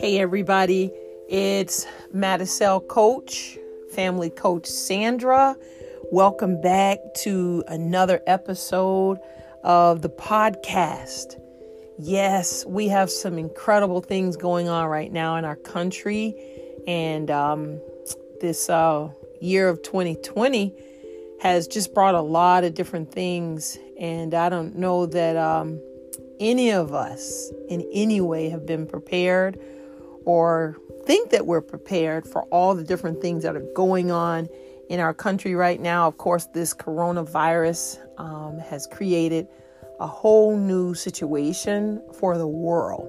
Hey, everybody, it's Madicel Coach, family coach Sandra. Welcome back to another episode of the podcast. Yes, we have some incredible things going on right now in our country, and um, this uh, year of 2020 has just brought a lot of different things. And I don't know that um, any of us in any way have been prepared or think that we're prepared for all the different things that are going on in our country right now. Of course, this coronavirus um, has created a whole new situation for the world.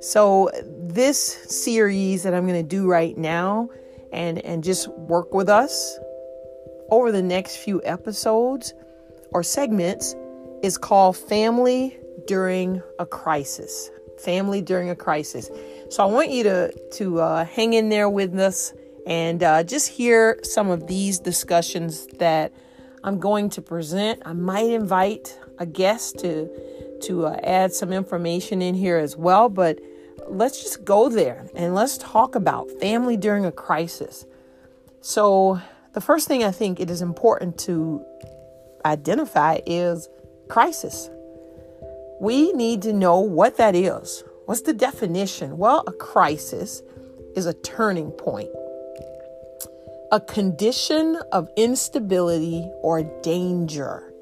So, this series that I'm going to do right now and, and just work with us over the next few episodes or segments is called Family During a Crisis. Family During a Crisis. So I want you to, to uh, hang in there with us and uh, just hear some of these discussions that I'm going to present. I might invite a guest to, to uh, add some information in here as well, but let's just go there and let's talk about family during a crisis. So, the first thing I think it is important to identify is crisis. We need to know what that is. What's the definition? Well, a crisis is a turning point, a condition of instability or danger.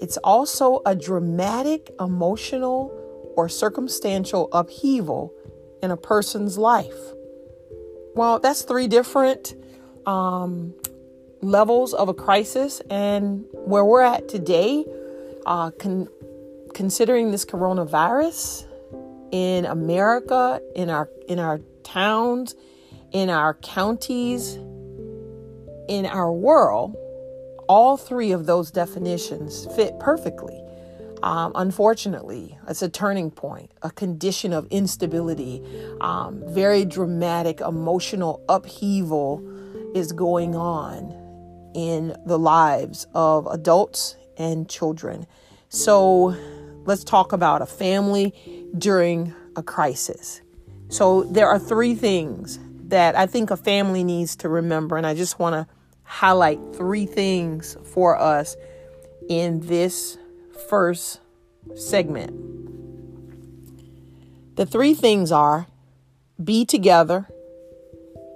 It's also a dramatic, emotional, or circumstantial upheaval in a person's life. Well, that's three different um, levels of a crisis and where we're at today, uh, con- considering this coronavirus in America, in our in our towns, in our counties, in our world, all three of those definitions fit perfectly. Um, unfortunately, it's a turning point, a condition of instability, um, very dramatic emotional upheaval is going on in the lives of adults and children. So let's talk about a family during a crisis. So there are three things that I think a family needs to remember, and I just want to highlight three things for us in this first segment. The three things are be together,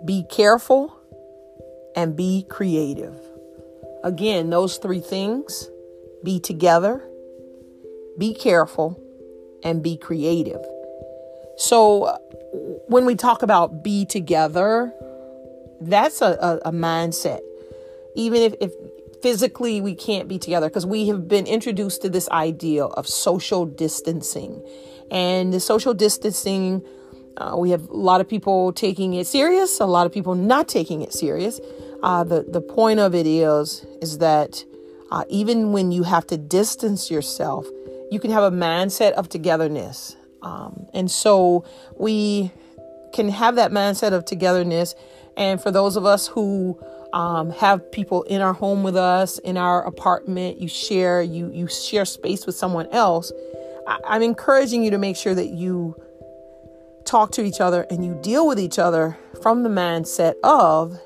be careful, and be creative. Again, those three things be together, be careful, and be creative. So, when we talk about be together, that's a, a, a mindset. Even if, if physically we can't be together, because we have been introduced to this idea of social distancing. And the social distancing, uh, we have a lot of people taking it serious, a lot of people not taking it serious. Uh, the the point of it is is that uh, even when you have to distance yourself, you can have a mindset of togetherness, um, and so we can have that mindset of togetherness. And for those of us who um, have people in our home with us, in our apartment, you share you you share space with someone else. I, I'm encouraging you to make sure that you talk to each other and you deal with each other from the mindset of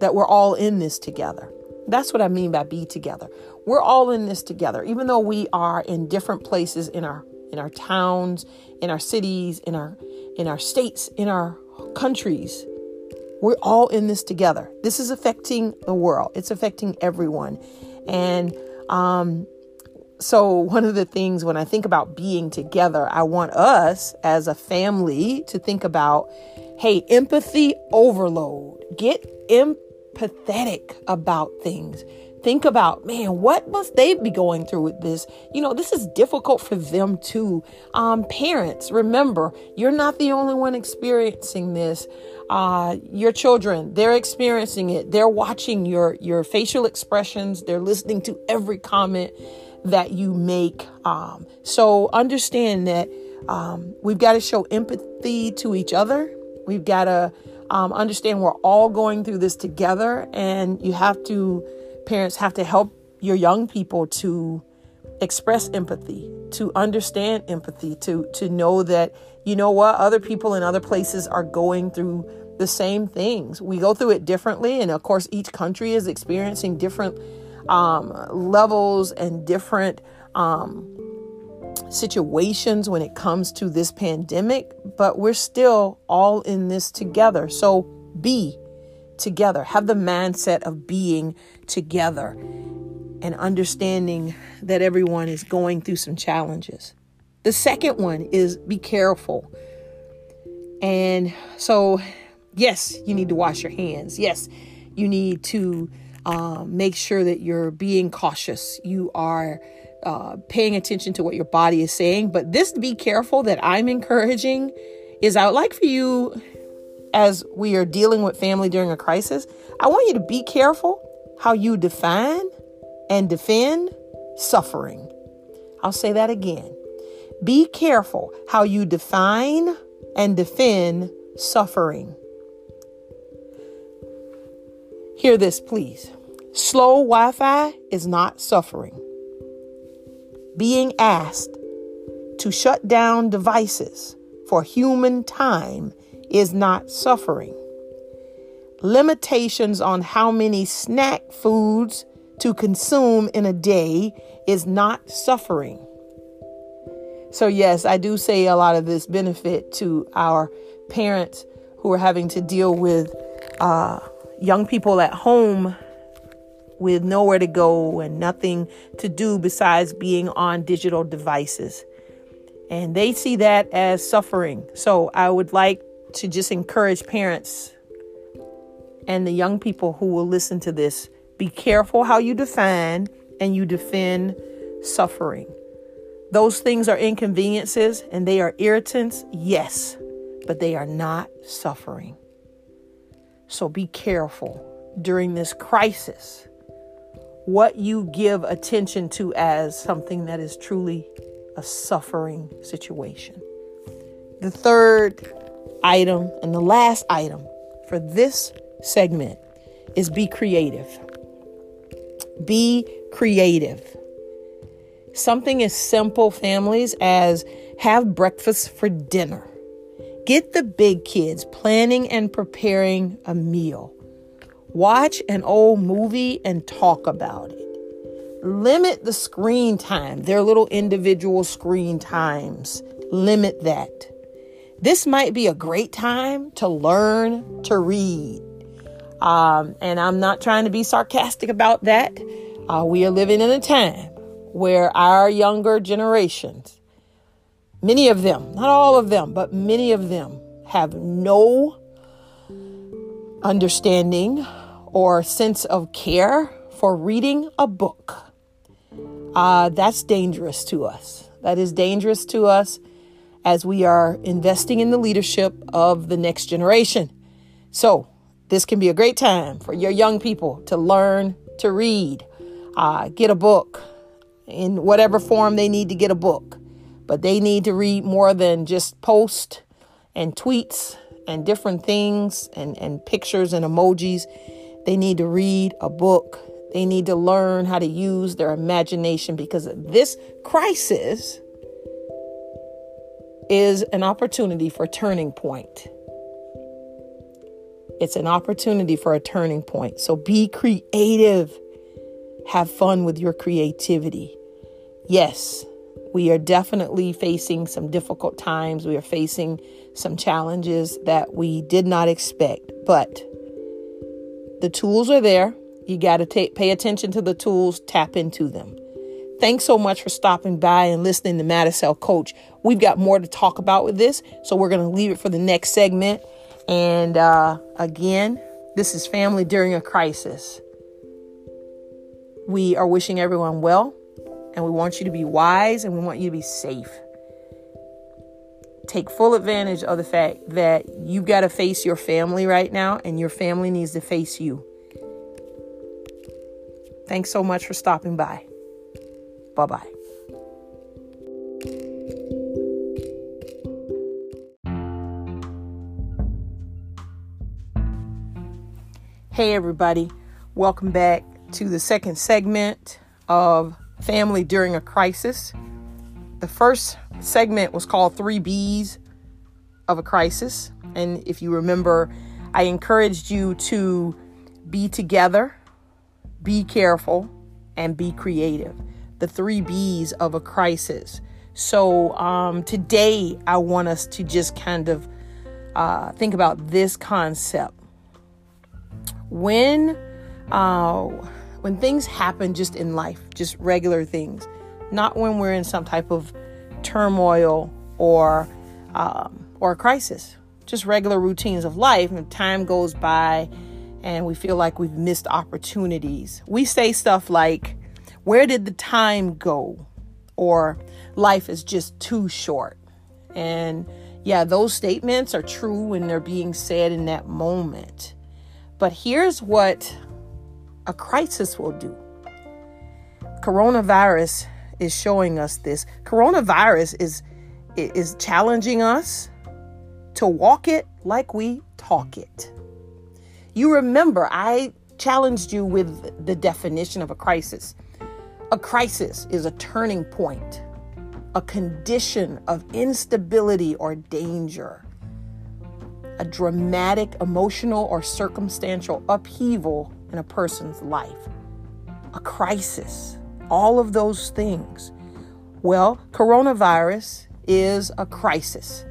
that we're all in this together. That's what I mean by be together. We're all in this together, even though we are in different places in our in our towns, in our cities, in our in our states, in our countries. We're all in this together. This is affecting the world. It's affecting everyone. And um, so, one of the things when I think about being together, I want us as a family to think about hey, empathy overload. Get empathetic about things. Think about, man, what must they be going through with this? You know, this is difficult for them too. Um, parents, remember, you're not the only one experiencing this. Uh, your children, they're experiencing it. They're watching your your facial expressions. They're listening to every comment that you make. Um, so understand that um, we've got to show empathy to each other. We've got to um, understand we're all going through this together, and you have to, parents have to help your young people to express empathy, to understand empathy, to to know that you know what other people in other places are going through the same things. We go through it differently, and of course, each country is experiencing different um, levels and different um, situations when it comes to this pandemic. But we're still all in this together. So be together. Have the mindset of being together and understanding that everyone is going through some challenges. The second one is be careful. And so, yes, you need to wash your hands. Yes, you need to um, make sure that you're being cautious. You are uh, paying attention to what your body is saying. But this be careful that I'm encouraging is I would like for you, as we are dealing with family during a crisis, I want you to be careful how you define and defend suffering. I'll say that again. Be careful how you define and defend suffering. Hear this, please. Slow Wi Fi is not suffering. Being asked to shut down devices for human time is not suffering. Limitations on how many snack foods to consume in a day is not suffering. So, yes, I do say a lot of this benefit to our parents who are having to deal with uh, young people at home with nowhere to go and nothing to do besides being on digital devices. And they see that as suffering. So, I would like to just encourage parents and the young people who will listen to this be careful how you define and you defend suffering. Those things are inconveniences and they are irritants, yes, but they are not suffering. So be careful during this crisis what you give attention to as something that is truly a suffering situation. The third item and the last item for this segment is be creative. Be creative. Something as simple, families, as have breakfast for dinner. Get the big kids planning and preparing a meal. Watch an old movie and talk about it. Limit the screen time, their little individual screen times. Limit that. This might be a great time to learn to read. Um, and I'm not trying to be sarcastic about that. Uh, we are living in a time where our younger generations, many of them, not all of them, but many of them, have no understanding or sense of care for reading a book. Uh, that's dangerous to us. That is dangerous to us as we are investing in the leadership of the next generation. So, this can be a great time for your young people to learn to read, uh, get a book in whatever form they need to get a book. But they need to read more than just posts and tweets and different things and, and pictures and emojis. They need to read a book. They need to learn how to use their imagination because this crisis is an opportunity for turning point. It's an opportunity for a turning point. So be creative. Have fun with your creativity. Yes, we are definitely facing some difficult times. We are facing some challenges that we did not expect, but the tools are there. You got to pay attention to the tools, tap into them. Thanks so much for stopping by and listening to Madicel Coach. We've got more to talk about with this, so we're going to leave it for the next segment. And uh, again, this is family during a crisis. We are wishing everyone well, and we want you to be wise and we want you to be safe. Take full advantage of the fact that you've got to face your family right now, and your family needs to face you. Thanks so much for stopping by. Bye bye. Hey, everybody. Welcome back to the second segment of family during a crisis. The first segment was called Three B's of a Crisis. And if you remember, I encouraged you to be together, be careful, and be creative. The three B's of a crisis. So um, today, I want us to just kind of uh, think about this concept. When, uh, when things happen just in life, just regular things, not when we're in some type of turmoil or um, or a crisis, just regular routines of life, and time goes by, and we feel like we've missed opportunities. We say stuff like, "Where did the time go?" or "Life is just too short," and yeah, those statements are true when they're being said in that moment. But here's what a crisis will do. Coronavirus is showing us this. Coronavirus is is challenging us to walk it like we talk it. You remember I challenged you with the definition of a crisis. A crisis is a turning point, a condition of instability or danger, a dramatic emotional or circumstantial upheaval in a person's life, a crisis, all of those things. Well, coronavirus is a crisis.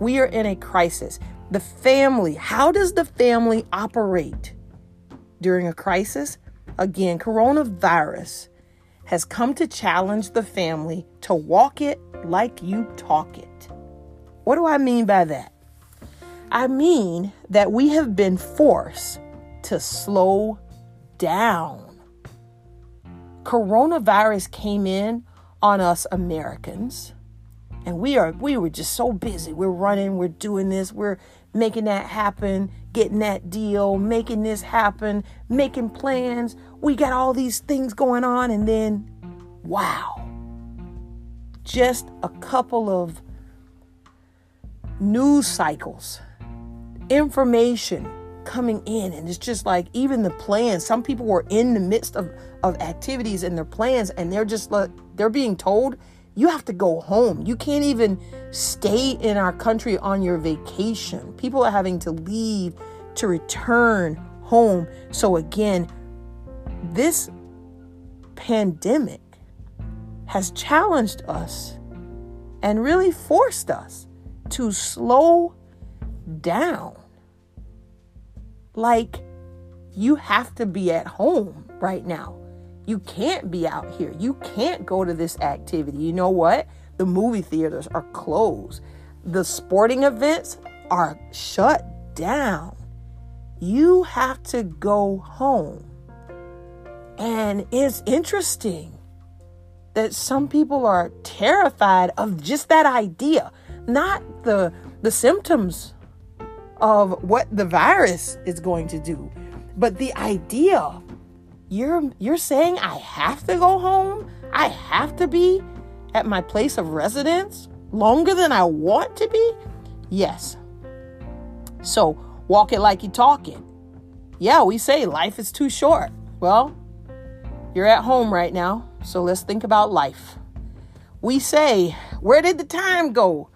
We are in a crisis. The family, how does the family operate during a crisis? Again, coronavirus has come to challenge the family to walk it like you talk it. What do I mean by that? I mean that we have been forced to slow down. Coronavirus came in on us Americans and we are we were just so busy we're running we're doing this we're making that happen getting that deal making this happen making plans. We got all these things going on and then wow. Just a couple of news cycles information coming in and it's just like even the plans. Some people were in the midst of of activities and their plans and they're just like they're being told you have to go home. You can't even stay in our country on your vacation. People are having to leave to return home. So, again, this pandemic has challenged us and really forced us to slow down. Like, you have to be at home right now. You can't be out here. You can't go to this activity. You know what? The movie theaters are closed. The sporting events are shut down. You have to go home. And it's interesting that some people are terrified of just that idea, not the the symptoms of what the virus is going to do, but the idea you're you're saying I have to go home? I have to be at my place of residence longer than I want to be? Yes. So, walk it like you talk it. Yeah, we say life is too short. Well, you're at home right now, so let's think about life. We say, where did the time go?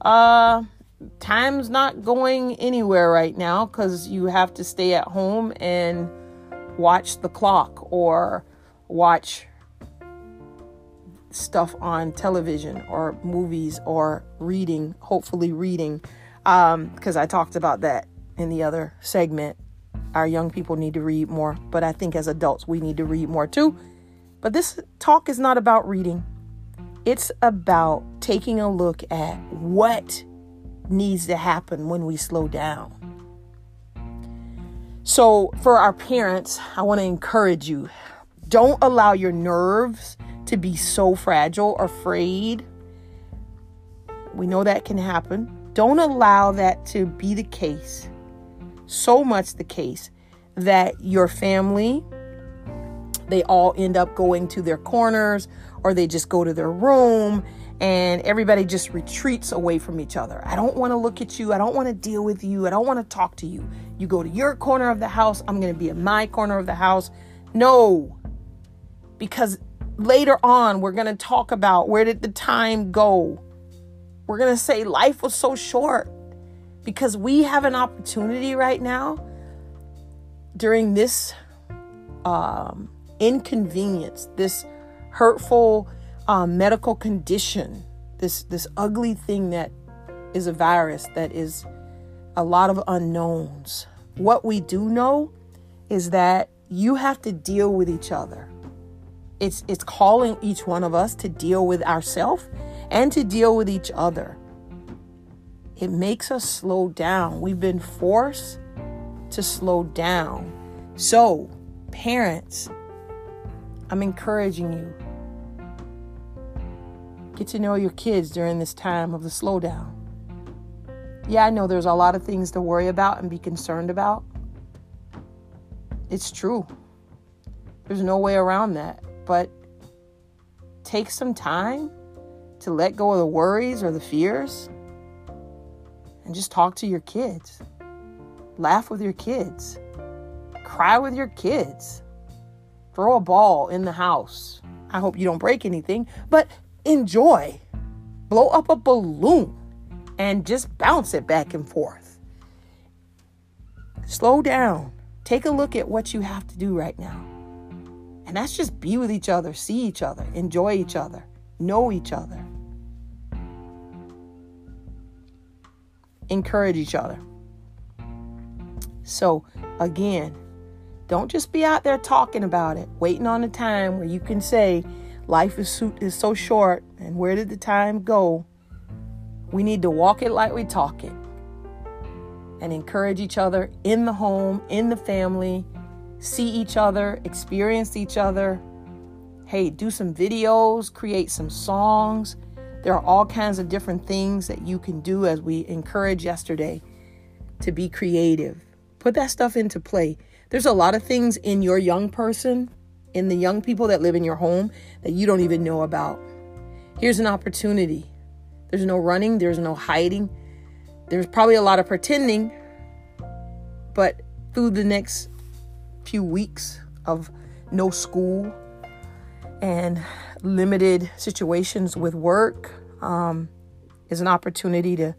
Uh, time's not going anywhere right now cuz you have to stay at home and watch the clock or watch stuff on television or movies or reading, hopefully reading, because um, I talked about that in the other segment. Our young people need to read more, but I think as adults we need to read more too. But this talk is not about reading, it's about taking a look at what needs to happen when we slow down. So, for our parents, I want to encourage you don't allow your nerves to be so fragile or frayed. We know that can happen. Don't allow that to be the case. So much the case that your family they all end up going to their corners or they just go to their room and everybody just retreats away from each other. I don't want to look at you. I don't want to deal with you. I don't want to talk to you. You go to your corner of the house. I'm going to be in my corner of the house. No, because later on, we're going to talk about where did the time go? We're going to say life was so short because we have an opportunity right now during this um, inconvenience, this hurtful um, medical condition, this this ugly thing that is a virus that is a lot of unknowns. What we do know is that you have to deal with each other. It's it's calling each one of us to deal with ourselves and to deal with each other. It makes us slow down. We've been forced to slow down. So, parents, I'm encouraging you. Get to know your kids during this time of the slowdown. Yeah, I know there's a lot of things to worry about and be concerned about. It's true. There's no way around that. But take some time to let go of the worries or the fears and just talk to your kids. Laugh with your kids. Cry with your kids. Throw a ball in the house. I hope you don't break anything, but enjoy. Blow up a balloon and just bounce it back and forth. Slow down. Take a look at what you have to do right now. And that's just be with each other, see each other, enjoy each other, know each other. Encourage each other. So, again, don't just be out there talking about it, waiting on a time where you can say, life is so, is so short and where did the time go? We need to walk it like we talk it and encourage each other in the home, in the family, see each other, experience each other. Hey, do some videos, create some songs. There are all kinds of different things that you can do as we encouraged yesterday to be creative. Put that stuff into play. There's a lot of things in your young person, in the young people that live in your home that you don't even know about. Here's an opportunity. There's no running, there's no hiding. There's probably a lot of pretending, but through the next few weeks of no school and limited situations with work um, is an opportunity to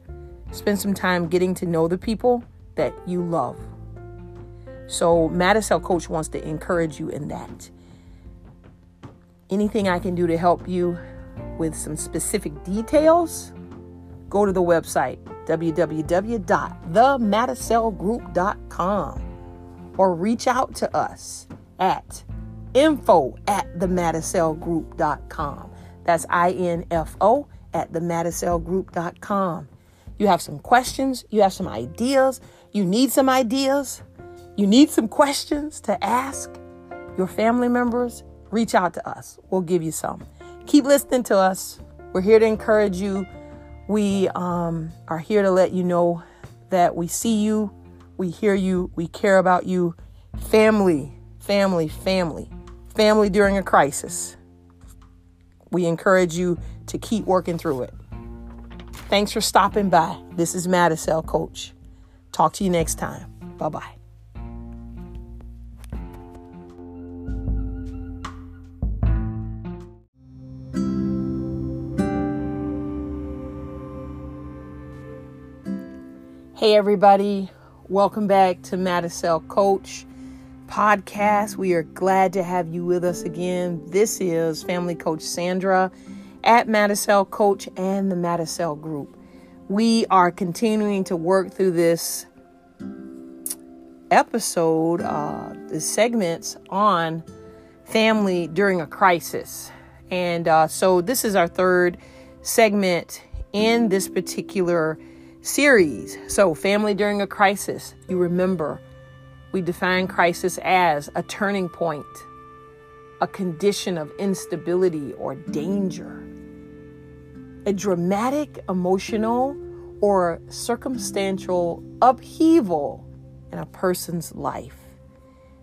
spend some time getting to know the people that you love. So, Madicel Coach wants to encourage you in that. Anything I can do to help you with some specific details, go to the website www.themadicelgroup.com or reach out to us at info at themadicelgroup.com. That's I-N-F-O at themadicelgroup.com. You have some questions, you have some ideas, you need some ideas, you need some questions to ask your family members, reach out to us. We'll give you some. Keep listening to us. We're here to encourage you. We um, are here to let you know that we see you, we hear you, we care about you. Family, family, family, family during a crisis. We encourage you to keep working through it. Thanks for stopping by. This is Madicel Coach. Talk to you next time. Bye bye. Hey, everybody. Welcome back to Madicel Coach podcast. We are glad to have you with us again. This is Family Coach Sandra at Madicel Coach and the Madicel Group. We are continuing to work through this episode, uh, the segments on family during a crisis. And uh, so this is our third segment in this particular series. So, family during a crisis, you remember we define crisis as a turning point, a condition of instability or danger, a dramatic, emotional, or circumstantial upheaval in a person's life.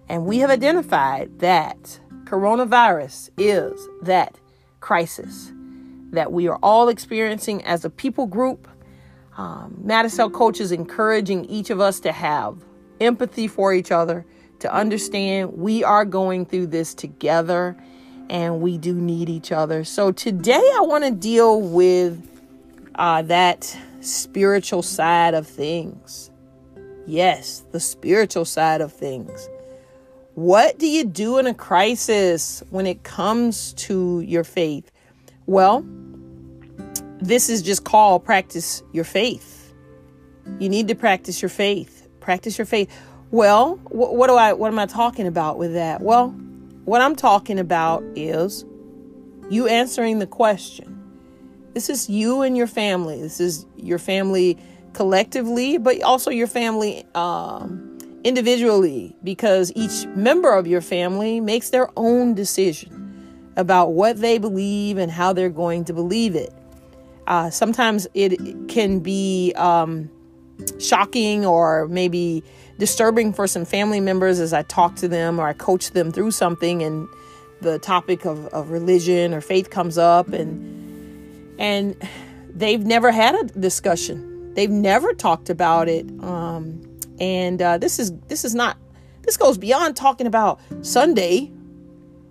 And we have identified that coronavirus is that crisis that we are all experiencing as a people group um, Madicel Coach is encouraging each of us to have empathy for each other, to understand we are going through this together, and we do need each other. So today I want to deal with uh, that spiritual side of things. Yes, the spiritual side of things. What do you do in a crisis when it comes to your faith? Well, this is just called practice your faith. You need to practice your faith. Practice your faith. Well, wh- what do I what am I talking about with that? Well, what I'm talking about is you answering the question. This is you and your family. This is your family collectively, but also your family um, individually, because each member of your family makes their own decision about what they believe and how they're going to believe it. Uh, sometimes it can be um, shocking or maybe disturbing for some family members as I talk to them or I coach them through something and the topic of, of religion or faith comes up and and they've never had a discussion. They've never talked about it. Um, and uh, this is this is not this goes beyond talking about Sunday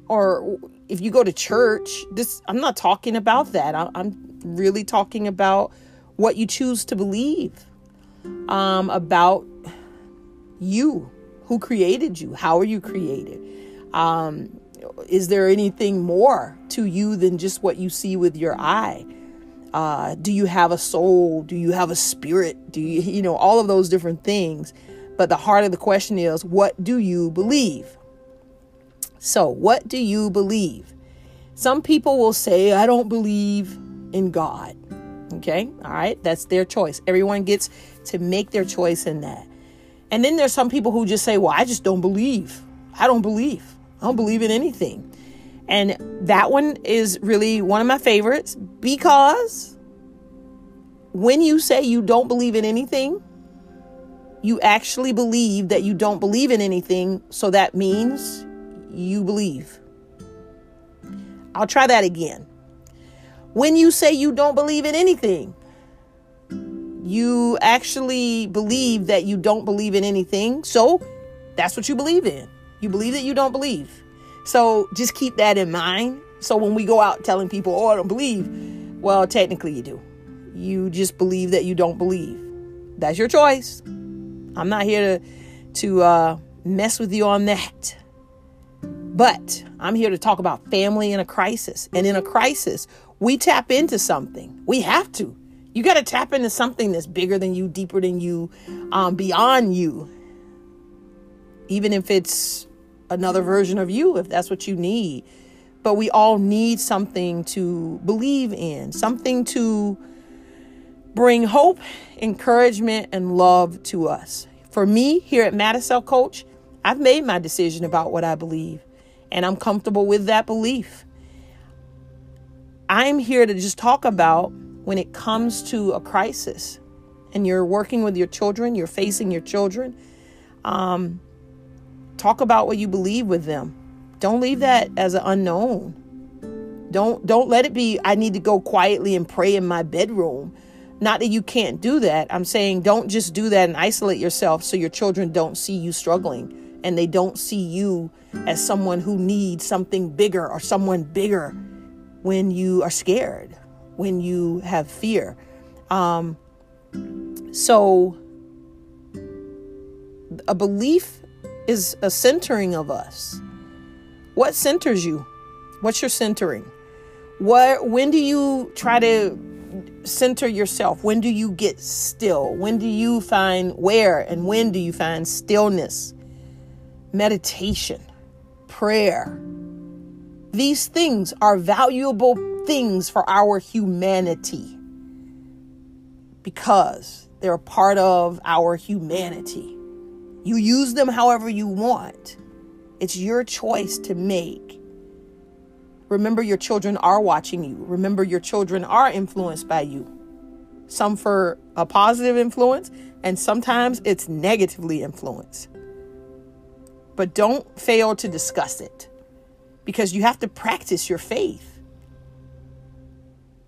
or if you go to church. This I'm not talking about that. I, I'm really talking about what you choose to believe um, about you, who created you, how are you created? Um, is there anything more to you than just what you see with your eye? Uh, do you have a soul? Do you have a spirit? Do you, you know, all of those different things? But the heart of the question is, what do you believe? So, what do you believe? Some people will say, I don't believe in God. Okay, all right, that's their choice. Everyone gets to make their choice in that. And then there's some people who just say, Well, I just don't believe. I don't believe. I don't believe in anything. And that one is really one of my favorites because when you say you don't believe in anything, you actually believe that you don't believe in anything. So that means you believe. I'll try that again. When you say you don't believe in anything, you actually believe that you don't believe in anything. So that's what you believe in. You believe that you don't believe. So just keep that in mind. So when we go out telling people, oh, I don't believe, well, technically you do. You just believe that you don't believe. That's your choice. I'm not here to to uh, mess with you on that. But I'm here to talk about family in a crisis. And in a crisis, we tap into something. We have to. You got to tap into something that's bigger than you, deeper than you, um, beyond you. Even if it's another version of you, if that's what you need. But we all need something to believe in, something to bring hope, encouragement, and love to us. For me, here at Madicel Coach, I've made my decision about what I believe, and I'm comfortable with that belief. I'm here to just talk about when it comes to a crisis and you're working with your children, you're facing your children, um, talk about what you believe with them. Don't leave that as an unknown. Don't don't let it be I need to go quietly and pray in my bedroom. Not that you can't do that. I'm saying don't just do that and isolate yourself so your children don't see you struggling and they don't see you as someone who needs something bigger or someone bigger when you are scared when you have fear. Um, so, a belief is a centering of us. What centers you? What's your centering? What when do you try to center yourself? When do you get still? When do you find where and when do you find stillness? Meditation, prayer. These things are valuable things for our humanity because they're a part of our humanity. You use them however you want. It's your choice to make. Remember, your children are watching you. Remember, your children are influenced by you. Some for a positive influence, and sometimes it's negatively influenced. But don't fail to discuss it because you have to practice your faith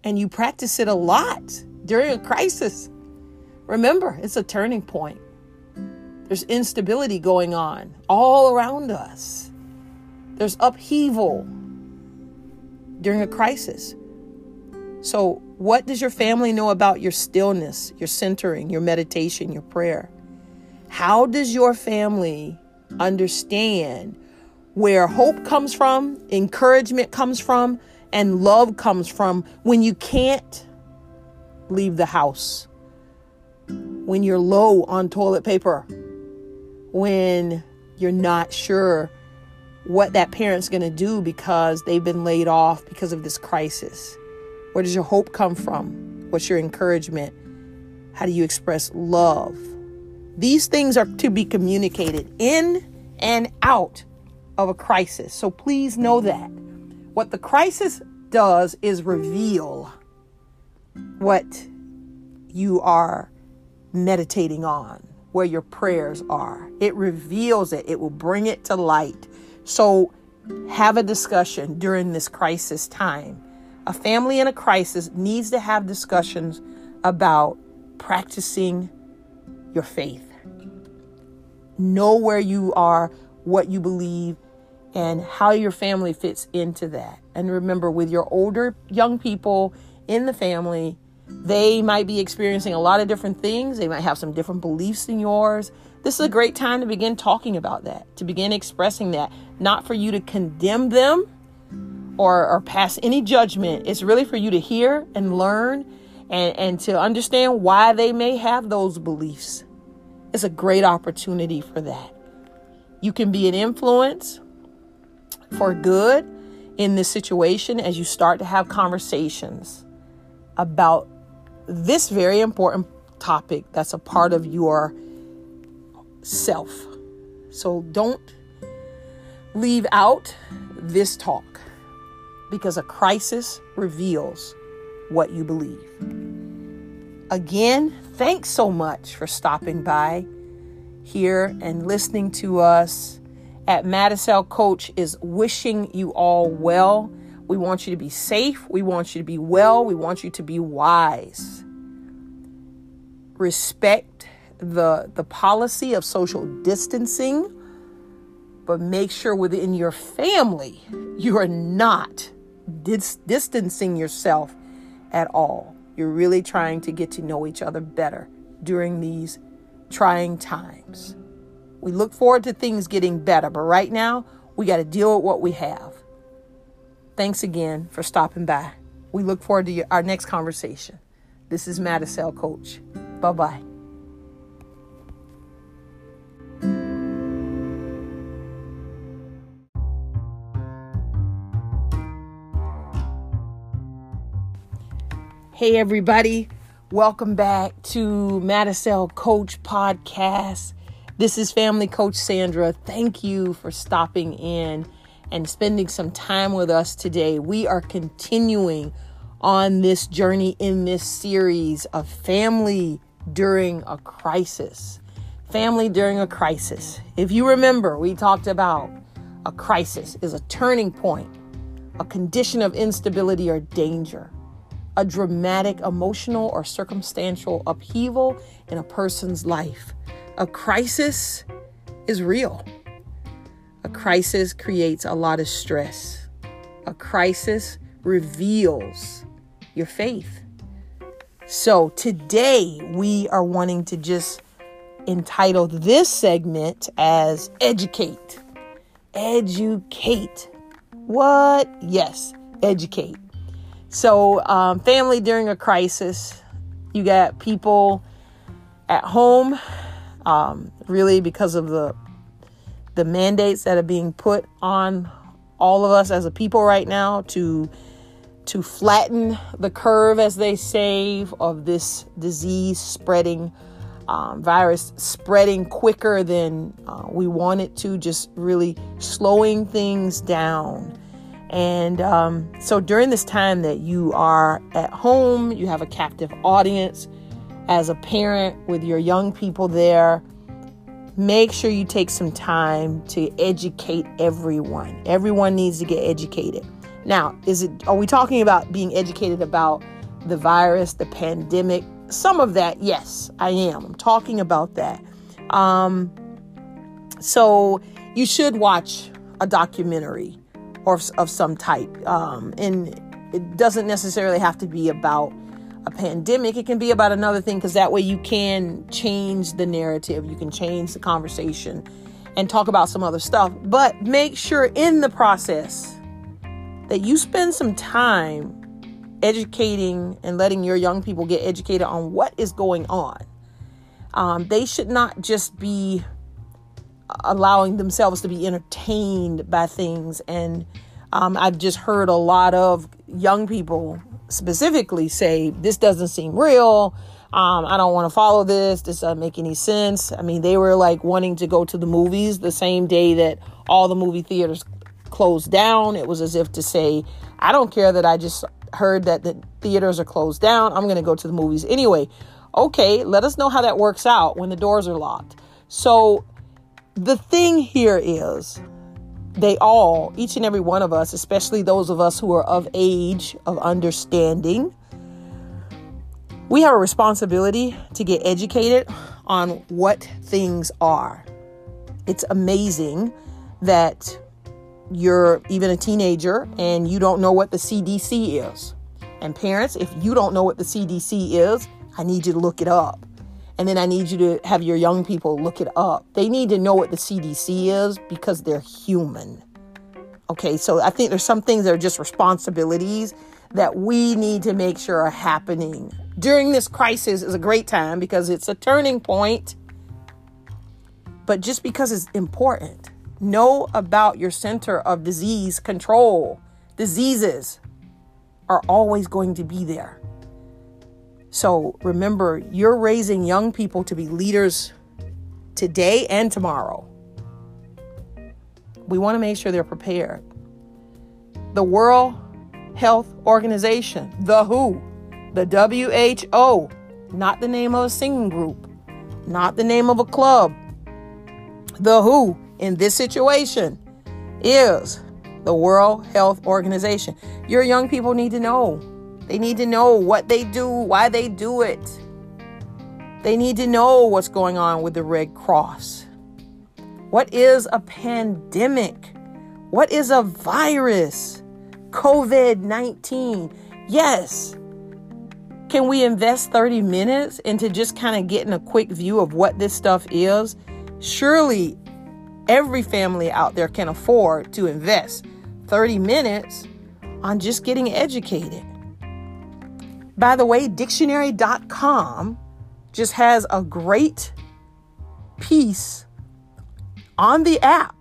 and you practice it a lot during a crisis. Remember, it's a turning point. There's instability going on all around us. There's upheaval. during a crisis. So, what does your family know about your stillness, your centering, your meditation, your prayer? How does your family understand where hope comes from, encouragement comes from, and love comes from when you can't leave the house, when you're low on toilet paper, when you're not sure what that parent's going to do because they've been laid off because of this crisis. Where does your hope come from? What's your encouragement? How do you express love? These things are to be communicated in and out of a crisis. So please know that. What the crisis does is reveal what you are meditating on, where your prayers are. It reveals it, it will bring it to light. So have a discussion during this crisis time. A family in a crisis needs to have discussions about practicing your faith. Know where you are, what you believe, and how your family fits into that. And remember, with your older young people in the family, they might be experiencing a lot of different things. They might have some different beliefs than yours. This is a great time to begin talking about that, to begin expressing that, not for you to condemn them or, or pass any judgment. It's really for you to hear and learn and, and to understand why they may have those beliefs. It's a great opportunity for that. You can be an influence for good in this situation as you start to have conversations about this very important topic that's a part of your self. So don't leave out this talk because a crisis reveals what you believe. Again, thanks so much for stopping by here and listening to us at Madicel Coach is wishing you all well. We want you to be safe. We want you to be well. We want you to be wise. Respect the, the policy of social distancing, but make sure within your family you are not dis- distancing yourself at all. You're really trying to get to know each other better during these trying times. We look forward to things getting better, but right now, we got to deal with what we have. Thanks again for stopping by. We look forward to our next conversation. This is Madicel Coach. Bye bye. Hey, everybody. Welcome back to Madicel Coach Podcast. This is Family Coach Sandra. Thank you for stopping in and spending some time with us today. We are continuing on this journey in this series of family during a crisis. Family during a crisis. If you remember, we talked about a crisis is a turning point, a condition of instability or danger, a dramatic emotional or circumstantial upheaval in a person's life a crisis is real. A crisis creates a lot of stress. A crisis reveals your faith. So today we are wanting to just entitle this segment as Educate. Educate. What? Yes, educate. So, um, family during a crisis, you got people at home um, really because of the the mandates that are being put on all of us as a people right now to to flatten the curve, as they say, of this disease spreading, um, virus spreading quicker than uh, we want it to, just really slowing things down. And um, so during this time that you are at home, you have a captive audience, as a parent with your young people there, make sure you take some time to educate everyone. Everyone needs to get educated. Now, is it are we talking about being educated about the virus, the pandemic? Some of that, yes, I am. I'm talking about that. Um, so you should watch a documentary or of some type. Um, and it doesn't necessarily have to be about a pandemic. It can be about another thing because that way you can change the narrative, you can change the conversation and talk about some other stuff. But make sure in the process that you spend some time educating and letting your young people get educated on what is going on. Um, they should not just be allowing themselves to be entertained by things. And um, I've just heard a lot of young people specifically say, This doesn't seem real. Um, I don't want to follow this. This doesn't make any sense. I mean, they were like wanting to go to the movies the same day that all the movie theaters closed down. It was as if to say, I don't care that I just heard that the theaters are closed down. I'm going to go to the movies anyway. Okay, let us know how that works out when the doors are locked. So the thing here is they all, each and every one of us, especially those of us who are of age, of understanding, we have a responsibility to get educated on what things are. It's amazing that you're even a teenager and you don't know what the CDC is. And parents, if you don't know what the CDC is, I need you to look it up. And then I need you to have your young people look it up. They need to know what the CDC is because they're human. Okay, so I think there's some things that are just responsibilities that we need to make sure are happening. During this crisis is a great time because it's a turning point. But just because it's important Know about your center of disease control. Diseases are always going to be there. So remember, you're raising young people to be leaders today and tomorrow. We want to make sure they're prepared. The World Health Organization, the WHO, the WHO, not the name of a singing group, not the name of a club. The WHO in this situation is the World Health Organization. Your young people need to know. They need to know what they do, why they do it. They need to know what's going on with the Red Cross. What is a pandemic? What is a virus? COVID 19. Yes. Can we invest 30 minutes into just kind of getting a quick view of what this stuff is? Surely every family out there can afford to invest 30 minutes on just getting educated. By the way, dictionary.com just has a great piece on the app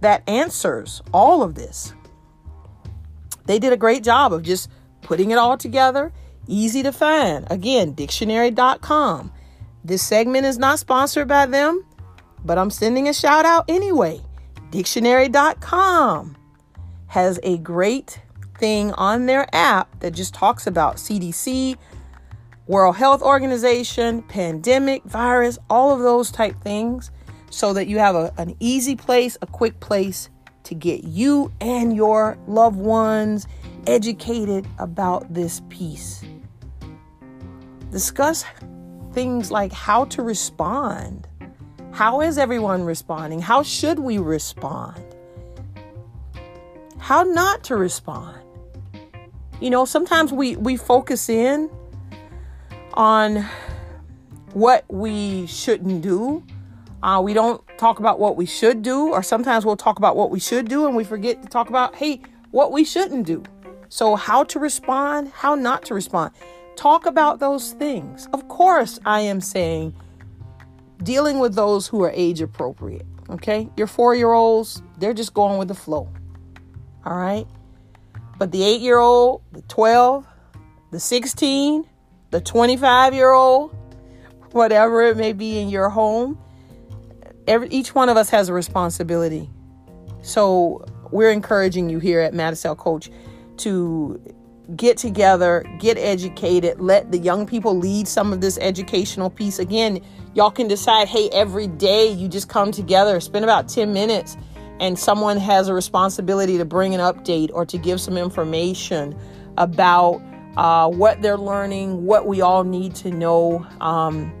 that answers all of this. They did a great job of just putting it all together, easy to find. Again, dictionary.com. This segment is not sponsored by them but I'm sending a shout out anyway. Dictionary.com has a great thing on their app that just talks about CDC, World Health Organization, pandemic, virus, all of those type things, so that you have a, an easy place, a quick place to get you and your loved ones educated about this piece. Discuss things like how to respond how is everyone responding? How should we respond? How not to respond? You know, sometimes we, we focus in on what we shouldn't do. Uh, we don't talk about what we should do, or sometimes we'll talk about what we should do and we forget to talk about, hey, what we shouldn't do. So, how to respond, how not to respond. Talk about those things. Of course, I am saying dealing with those who are age appropriate. Okay, your four year olds, they're just going with the flow. All right, but the eight year old, the 12, the 16, the 25 year old, whatever it may be in your home, every, each one of us has a responsibility. So we're encouraging you here at Madicel Coach to get together, get educated, let the young people lead some of this educational piece. Again, y'all can decide hey, every day you just come together, spend about 10 minutes, and someone has a responsibility to bring an update or to give some information about uh, what they're learning, what we all need to know, um,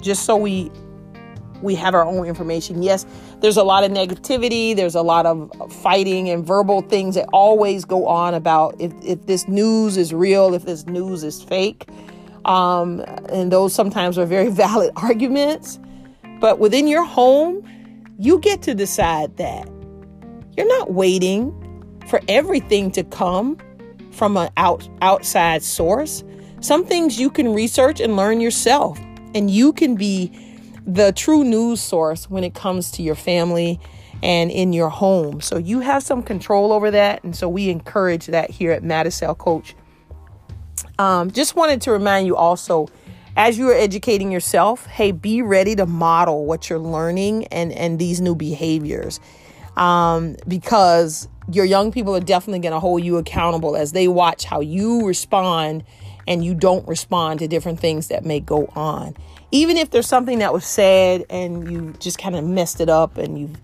just so we we have our own information. Yes, there's a lot of negativity, there's a lot of fighting and verbal things that always go on about if, if this news is real, if this news is fake. Um, and those sometimes are very valid arguments. But within your home, you get to decide that. You're not waiting for everything to come from an out, outside source. Some things you can research and learn yourself, and you can be the true news source when it comes to your family and in your home. So you have some control over that. And so we encourage that here at Madicel Coach. Um, just wanted to remind you also, as you are educating yourself, hey, be ready to model what you're learning and, and these new behaviors. Um, because your young people are definitely going to hold you accountable as they watch how you respond and you don't respond to different things that may go on even if there's something that was said and you just kind of messed it up and you've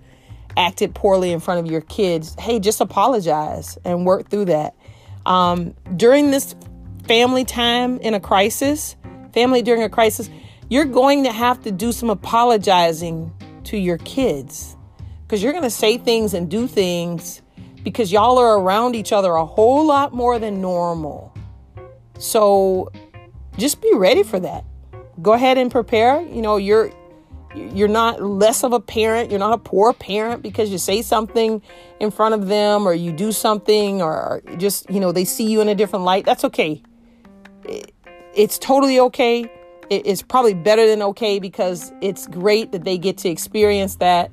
acted poorly in front of your kids, hey, just apologize and work through that. Um, during this family time in a crisis, family during a crisis, you're going to have to do some apologizing to your kids because you're going to say things and do things because y'all are around each other a whole lot more than normal. So just be ready for that go ahead and prepare. You know, you're you're not less of a parent. You're not a poor parent because you say something in front of them or you do something or just, you know, they see you in a different light. That's okay. It's totally okay. It's probably better than okay because it's great that they get to experience that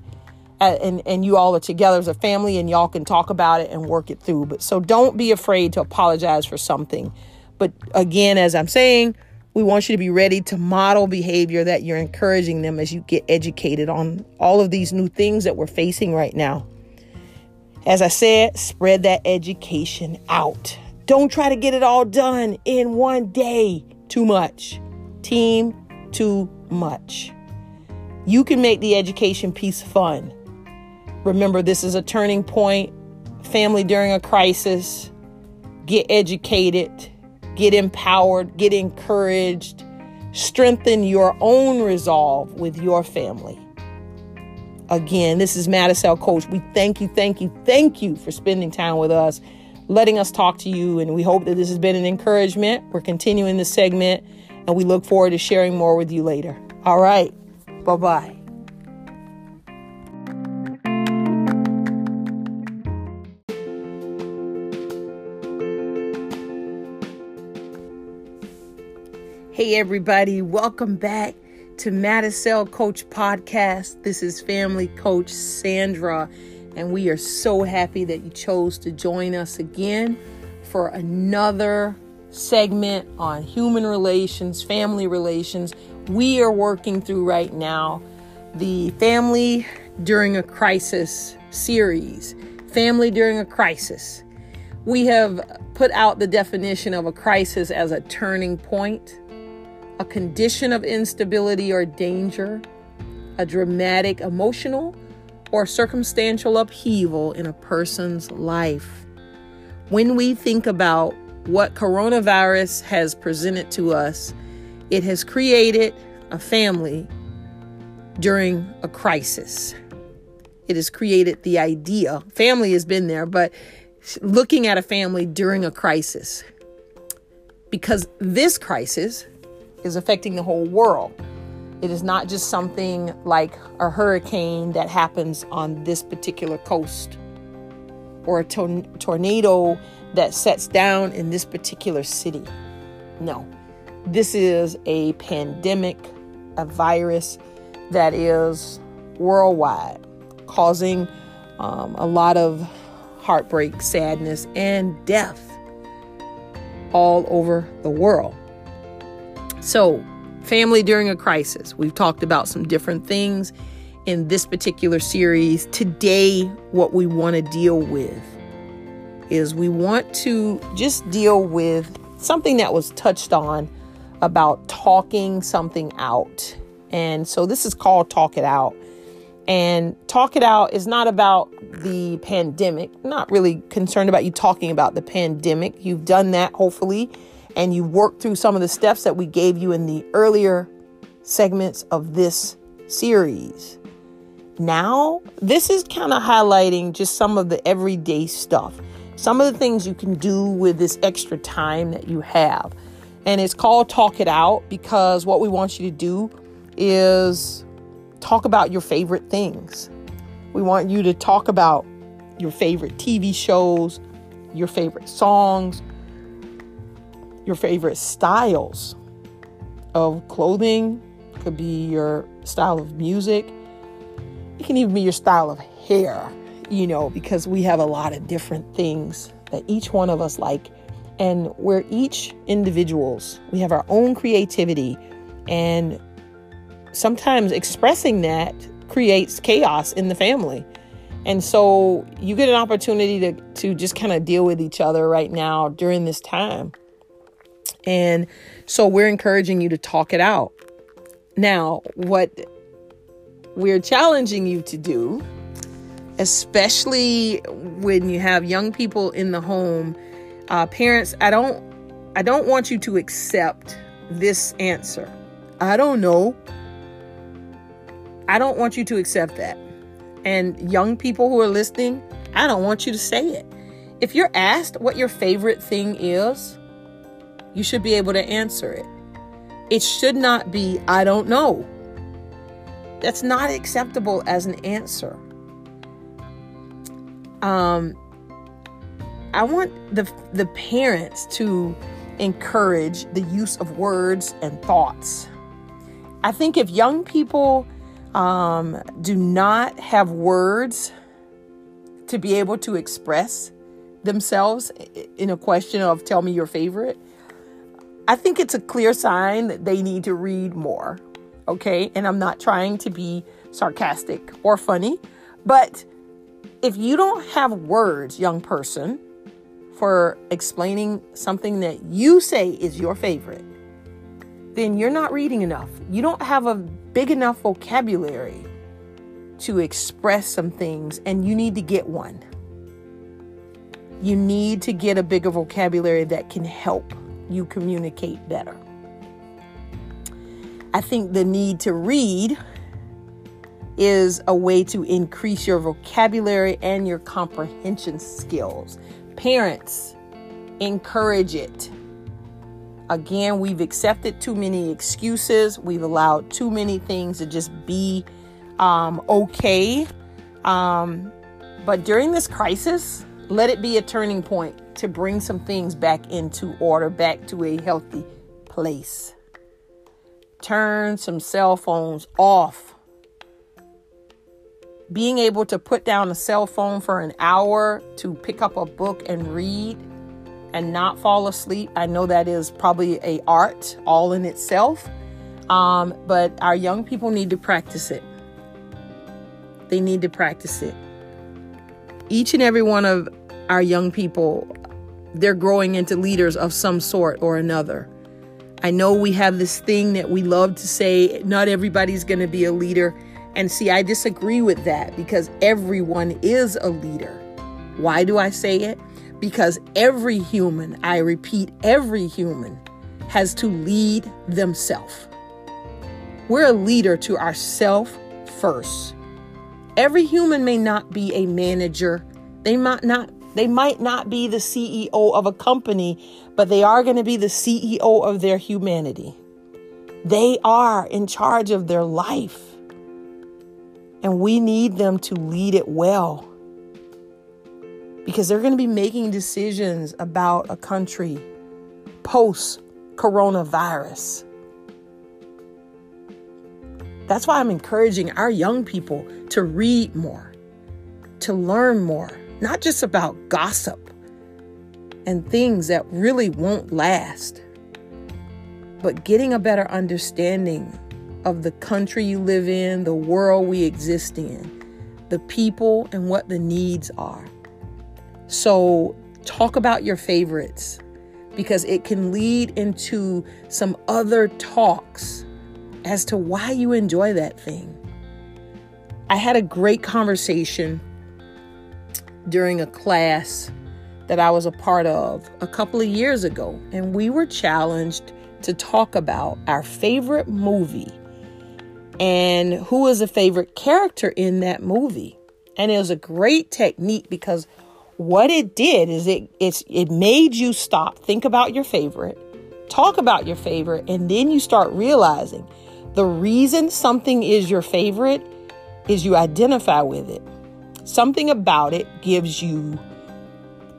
and, and you all are together as a family and y'all can talk about it and work it through. But so don't be afraid to apologize for something. But again, as I'm saying, we want you to be ready to model behavior that you're encouraging them as you get educated on all of these new things that we're facing right now. As I said, spread that education out. Don't try to get it all done in one day. Too much. Team, too much. You can make the education piece fun. Remember, this is a turning point. Family during a crisis. Get educated get empowered, get encouraged, strengthen your own resolve with your family. Again, this is Madicel Coach. We thank you, thank you, thank you for spending time with us, letting us talk to you, and we hope that this has been an encouragement. We're continuing this segment, and we look forward to sharing more with you later. All right, bye bye. Hey, everybody, welcome back to Madicel Coach Podcast. This is Family Coach Sandra, and we are so happy that you chose to join us again for another segment on human relations, family relations. We are working through right now the Family During a Crisis series. Family During a Crisis. We have put out the definition of a crisis as a turning point a condition of instability or danger, a dramatic emotional or circumstantial upheaval in a person's life. When we think about what coronavirus has presented to us, it has created a family during a crisis. It has created the idea, family has been there, but looking at a family during a crisis. Because this crisis is affecting the whole world. It is not just something like a hurricane that happens on this particular coast or a to- tornado that sets down in this particular city. No, this is a pandemic, a virus that is worldwide, causing um, a lot of heartbreak, sadness, and death all over the world. So, family during a crisis. We've talked about some different things in this particular series. Today, what we want to deal with is we want to just deal with something that was touched on about talking something out. And so this is called Talk It Out. And Talk It Out is not about the pandemic, not really concerned about you talking about the pandemic. You've done that, hopefully and you work through some of the steps that we gave you in the earlier segments of this series. Now, this is kind of highlighting just some of the everyday stuff, some of the things you can do with this extra time that you have. And it's called Talk It Out because what we want you to do is talk about your favorite things. We want you to talk about your favorite TV shows, your favorite songs, your favorite styles of clothing, could be your style of music, it can even be your style of hair, you know, because we have a lot of different things that each one of us like. And we're each individuals, we have our own creativity. And sometimes expressing that creates chaos in the family. And so you get an opportunity to, to just kind of deal with each other right now during this time. And so we're encouraging you to talk it out. Now, what we're challenging you to do, especially when you have young people in the home, uh, parents, I don't, I don't want you to accept this answer. I don't know. I don't want you to accept that. And young people who are listening, I don't want you to say it. If you're asked what your favorite thing is, you should be able to answer it. It should not be, I don't know. That's not acceptable as an answer. Um, I want the the parents to encourage the use of words and thoughts. I think if young people um, do not have words to be able to express themselves in a question of "Tell me your favorite," I think it's a clear sign that they need to read more okay? And I'm not trying to be sarcastic or funny, but if you don't have words, young person, for explaining something that you say is your favorite, then you're not reading enough. You don't have a big enough vocabulary to express some things, and you need to get one. You need to get a bigger vocabulary that can help you communicate better. I think the need to read is a way to increase your vocabulary and your comprehension skills. Parents, encourage it. Again, we've accepted too many excuses. We've allowed too many things to just be um, okay. Um, but during this crisis, let it be a turning point to bring some things back into order, back to a healthy place turn some cell phones off. Being able to put down a cell phone for an hour to pick up a book and read and not fall asleep. I know that is probably a art all in itself. Um, but our young people need to practice it. They need to practice it. Each and every one of our young people, they're growing into leaders of some sort or another. I know we have this thing that we love to say, not everybody's going to be a leader. And see, I disagree with that because everyone is a leader. Why do I say it? Because every human, I repeat, every human has to lead themselves. We're a leader to ourselves first. Every human may not be a manager. They might not they might not be the CEO of a company, but they are going to be the CEO of their humanity. They are in charge of their life. And we need them to lead it well. Because they're going to be making decisions about a country post coronavirus. That's why I'm encouraging our young people to read more, to learn more not just about gossip and things that really won't last, but getting a better understanding of the country you live in, the world we exist in, the people, and what the needs are. So, talk about your favorites because it can lead into some other talks as to why you enjoy that thing. I had a great conversation during a class that I was a part of a couple of years ago, and we were challenged to talk about our favorite movie and who was a favorite character in that movie. And it was a great technique because what it did is it it's it made you stop, think about your favorite, talk about your favorite, and then you start realizing the reason something is your favorite is you identify with it. Something about it gives you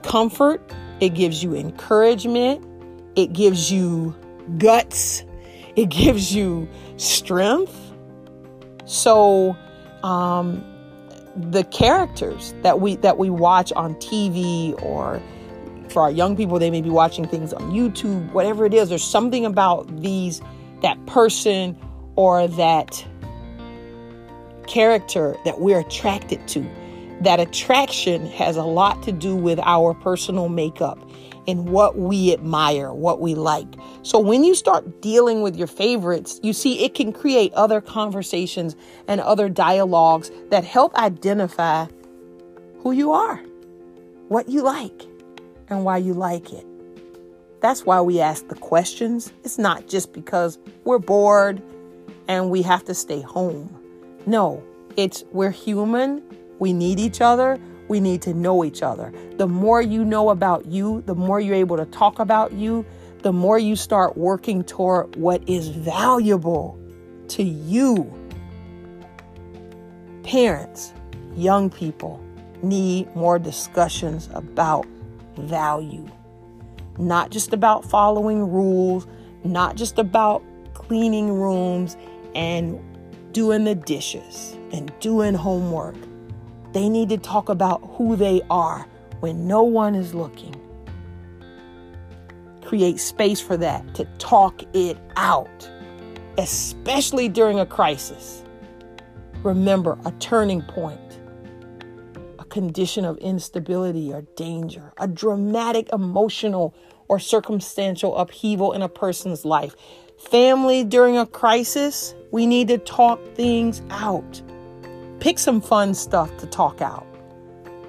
comfort, it gives you encouragement, it gives you guts, it gives you strength. So, um, the characters that we that we watch on TV or for our young people they may be watching things on YouTube whatever it is there's something about these that person or that character that we're attracted to that attraction has a lot to do with our personal makeup and what we admire, what we like. So when you start dealing with your favorites, you see it can create other conversations and other dialogues that help identify who you are, what you like, and why you like it. That's why we ask the questions. It's not just because we're bored and we have to stay home. No, it's we're human we need each other. We need to know each other. The more you know about you, the more you're able to talk about you, the more you start working toward what is valuable to you. Parents, young people need more discussions about value, not just about following rules, not just about cleaning rooms and doing the dishes and doing homework they need to talk about who they are when no one is looking. Create space for that to talk it out, especially during a crisis. Remember, a turning point, a condition of instability or danger, a dramatic emotional or circumstantial upheaval in a person's life. Family during a crisis, we need to talk things out. Pick some fun stuff to talk out,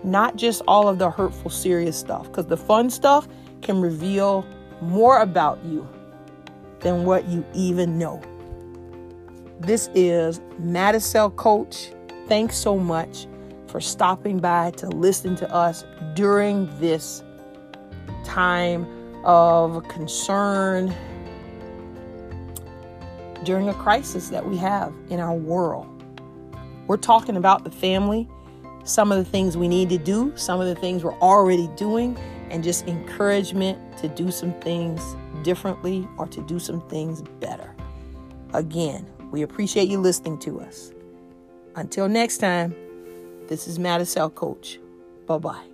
not just all of the hurtful, serious stuff, because the fun stuff can reveal more about you than what you even know. This is Madicel Coach. Thanks so much for stopping by to listen to us during this time of concern, during a crisis that we have in our world. We're talking about the family, some of the things we need to do, some of the things we're already doing, and just encouragement to do some things differently or to do some things better. Again, we appreciate you listening to us. Until next time, this is Madicel Coach. Bye bye.